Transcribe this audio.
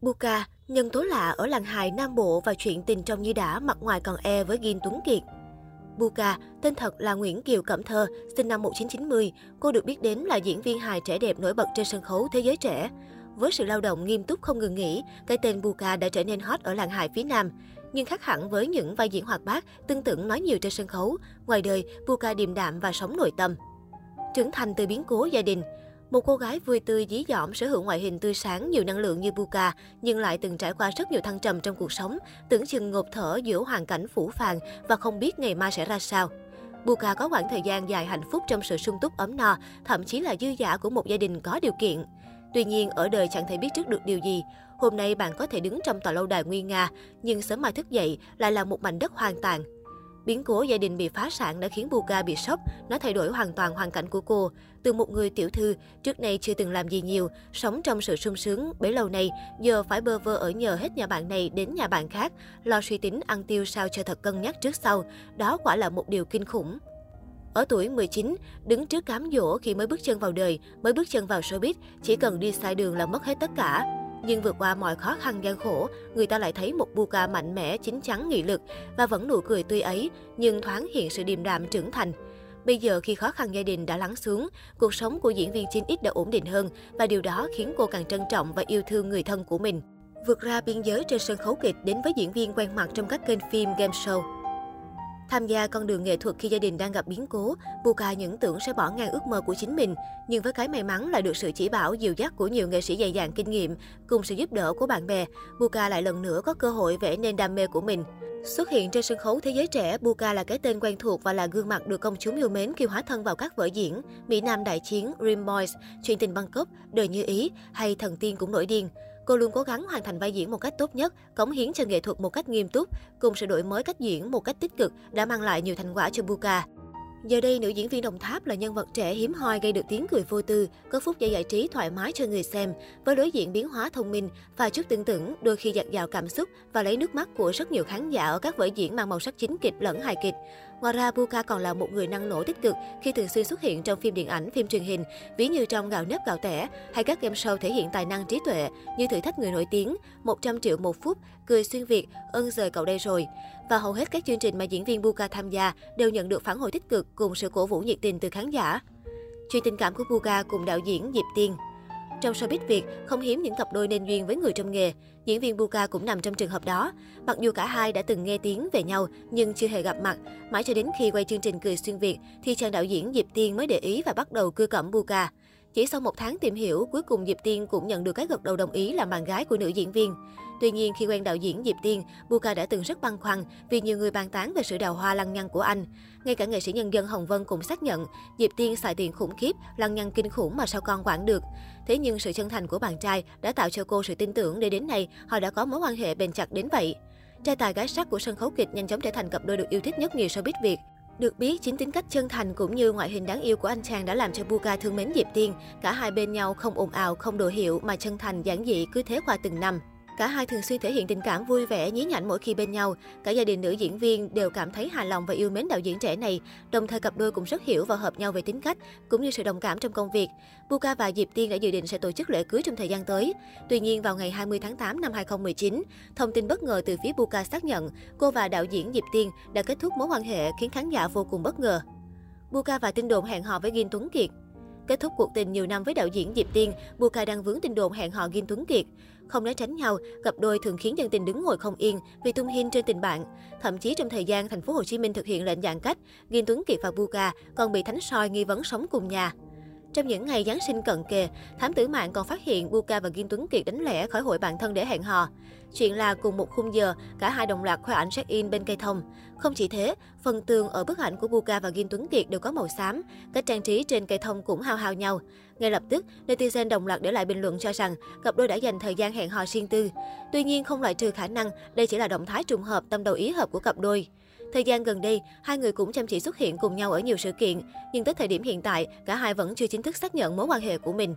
Buka, nhân tố lạ ở làng hài Nam Bộ và chuyện tình trong như đã mặt ngoài còn e với Gin Tuấn Kiệt. Buka, tên thật là Nguyễn Kiều Cẩm Thơ, sinh năm 1990. Cô được biết đến là diễn viên hài trẻ đẹp nổi bật trên sân khấu thế giới trẻ. Với sự lao động nghiêm túc không ngừng nghỉ, cái tên Buka đã trở nên hot ở làng hài phía Nam. Nhưng khác hẳn với những vai diễn hoạt bát, tương tự nói nhiều trên sân khấu, ngoài đời, Buka điềm đạm và sống nội tâm. Trưởng thành từ biến cố gia đình, một cô gái vui tươi, dí dỏm, sở hữu ngoại hình tươi sáng, nhiều năng lượng như Buka, nhưng lại từng trải qua rất nhiều thăng trầm trong cuộc sống, tưởng chừng ngột thở giữa hoàn cảnh phủ phàng và không biết ngày mai sẽ ra sao. Buka có khoảng thời gian dài hạnh phúc trong sự sung túc ấm no, thậm chí là dư giả của một gia đình có điều kiện. Tuy nhiên, ở đời chẳng thể biết trước được điều gì. Hôm nay bạn có thể đứng trong tòa lâu đài nguy nga, nhưng sớm mai thức dậy lại là một mảnh đất hoang tàn. Biến cố gia đình bị phá sản đã khiến Buga bị sốc, nó thay đổi hoàn toàn hoàn cảnh của cô. Từ một người tiểu thư, trước nay chưa từng làm gì nhiều, sống trong sự sung sướng bấy lâu nay, giờ phải bơ vơ ở nhờ hết nhà bạn này đến nhà bạn khác, lo suy tính ăn tiêu sao cho thật cân nhắc trước sau. Đó quả là một điều kinh khủng. Ở tuổi 19, đứng trước cám dỗ khi mới bước chân vào đời, mới bước chân vào showbiz, chỉ cần đi sai đường là mất hết tất cả. Nhưng vượt qua mọi khó khăn gian khổ, người ta lại thấy một Buka mạnh mẽ, chín chắn, nghị lực và vẫn nụ cười tươi ấy, nhưng thoáng hiện sự điềm đạm trưởng thành. Bây giờ khi khó khăn gia đình đã lắng xuống, cuộc sống của diễn viên 9X đã ổn định hơn và điều đó khiến cô càng trân trọng và yêu thương người thân của mình. Vượt ra biên giới trên sân khấu kịch đến với diễn viên quen mặt trong các kênh phim, game show. Tham gia con đường nghệ thuật khi gia đình đang gặp biến cố, Buka những tưởng sẽ bỏ ngang ước mơ của chính mình. Nhưng với cái may mắn là được sự chỉ bảo dìu dắt của nhiều nghệ sĩ dày dạn kinh nghiệm, cùng sự giúp đỡ của bạn bè, Buka lại lần nữa có cơ hội vẽ nên đam mê của mình. Xuất hiện trên sân khấu thế giới trẻ, Buka là cái tên quen thuộc và là gương mặt được công chúng yêu mến khi hóa thân vào các vở diễn Mỹ Nam Đại Chiến, Dream Boys, Chuyện tình Bangkok, Đời như ý hay Thần tiên cũng nổi điên. Cô luôn cố gắng hoàn thành vai diễn một cách tốt nhất, cống hiến cho nghệ thuật một cách nghiêm túc, cùng sự đổi mới cách diễn một cách tích cực đã mang lại nhiều thành quả cho Buka. Giờ đây, nữ diễn viên Đồng Tháp là nhân vật trẻ hiếm hoi gây được tiếng cười vô tư, có phút giây giải trí thoải mái cho người xem, với lối diễn biến hóa thông minh và chút tương tưởng, đôi khi dạt dào cảm xúc và lấy nước mắt của rất nhiều khán giả ở các vở diễn mang màu sắc chính kịch lẫn hài kịch. Ngoài ra, Buka còn là một người năng nổ tích cực khi thường xuyên xuất hiện trong phim điện ảnh, phim truyền hình, ví như trong Gạo nếp gạo tẻ hay các game show thể hiện tài năng trí tuệ như Thử thách người nổi tiếng, 100 triệu một phút, Cười xuyên Việt, Ơn rời cậu đây rồi. Và hầu hết các chương trình mà diễn viên Buka tham gia đều nhận được phản hồi tích cực cùng sự cổ vũ nhiệt tình từ khán giả. Chuyện tình cảm của Buka cùng đạo diễn Diệp Tiên trong showbiz Việt, không hiếm những cặp đôi nên duyên với người trong nghề. Diễn viên Buka cũng nằm trong trường hợp đó. Mặc dù cả hai đã từng nghe tiếng về nhau nhưng chưa hề gặp mặt, mãi cho đến khi quay chương trình Cười xuyên Việt thì chàng đạo diễn Diệp Tiên mới để ý và bắt đầu cưa cẩm Buka. Chỉ sau một tháng tìm hiểu, cuối cùng Diệp Tiên cũng nhận được cái gật đầu đồng ý làm bạn gái của nữ diễn viên. Tuy nhiên, khi quen đạo diễn Diệp Tiên, Buka đã từng rất băn khoăn vì nhiều người bàn tán về sự đào hoa lăng nhăng của anh. Ngay cả nghệ sĩ nhân dân Hồng Vân cũng xác nhận Diệp Tiên xài tiền khủng khiếp, lăng nhăng kinh khủng mà sao con quản được. Thế nhưng sự chân thành của bạn trai đã tạo cho cô sự tin tưởng để đến nay họ đã có mối quan hệ bền chặt đến vậy. Trai tài gái sắc của sân khấu kịch nhanh chóng trở thành cặp đôi được yêu thích nhất nhiều showbiz Việt. Được biết, chính tính cách chân thành cũng như ngoại hình đáng yêu của anh chàng đã làm cho Buka thương mến Diệp Tiên. Cả hai bên nhau không ồn ào, không đồ hiệu mà chân thành, giản dị, cứ thế qua từng năm. Cả hai thường xuyên thể hiện tình cảm vui vẻ, nhí nhảnh mỗi khi bên nhau. Cả gia đình nữ diễn viên đều cảm thấy hài lòng và yêu mến đạo diễn trẻ này. Đồng thời cặp đôi cũng rất hiểu và hợp nhau về tính cách, cũng như sự đồng cảm trong công việc. Buka và Diệp Tiên đã dự định sẽ tổ chức lễ cưới trong thời gian tới. Tuy nhiên, vào ngày 20 tháng 8 năm 2019, thông tin bất ngờ từ phía Buka xác nhận cô và đạo diễn Diệp Tiên đã kết thúc mối quan hệ khiến khán giả vô cùng bất ngờ. Buka và tin đồn hẹn hò với Gin Tuấn Kiệt Kết thúc cuộc tình nhiều năm với đạo diễn Diệp Tiên, Buka đang vướng tin đồn hẹn hò Kim Tuấn Kiệt. Không né tránh nhau, cặp đôi thường khiến dân tình đứng ngồi không yên vì tung hin trên tình bạn. Thậm chí trong thời gian thành phố Hồ Chí Minh thực hiện lệnh giãn cách, Kim Tuấn Kiệt và Buka còn bị thánh soi nghi vấn sống cùng nhà. Trong những ngày Giáng sinh cận kề, thám tử mạng còn phát hiện Buka và Kim Tuấn Kiệt đánh lẻ khỏi hội bạn thân để hẹn hò. Chuyện là cùng một khung giờ, cả hai đồng loạt khoe ảnh check-in bên cây thông. Không chỉ thế, phần tường ở bức ảnh của Buka và Kim Tuấn Kiệt đều có màu xám, cách trang trí trên cây thông cũng hao hao nhau. Ngay lập tức, netizen đồng loạt để lại bình luận cho rằng cặp đôi đã dành thời gian hẹn hò riêng tư. Tuy nhiên, không loại trừ khả năng đây chỉ là động thái trùng hợp tâm đầu ý hợp của cặp đôi. Thời gian gần đây, hai người cũng chăm chỉ xuất hiện cùng nhau ở nhiều sự kiện, nhưng tới thời điểm hiện tại, cả hai vẫn chưa chính thức xác nhận mối quan hệ của mình.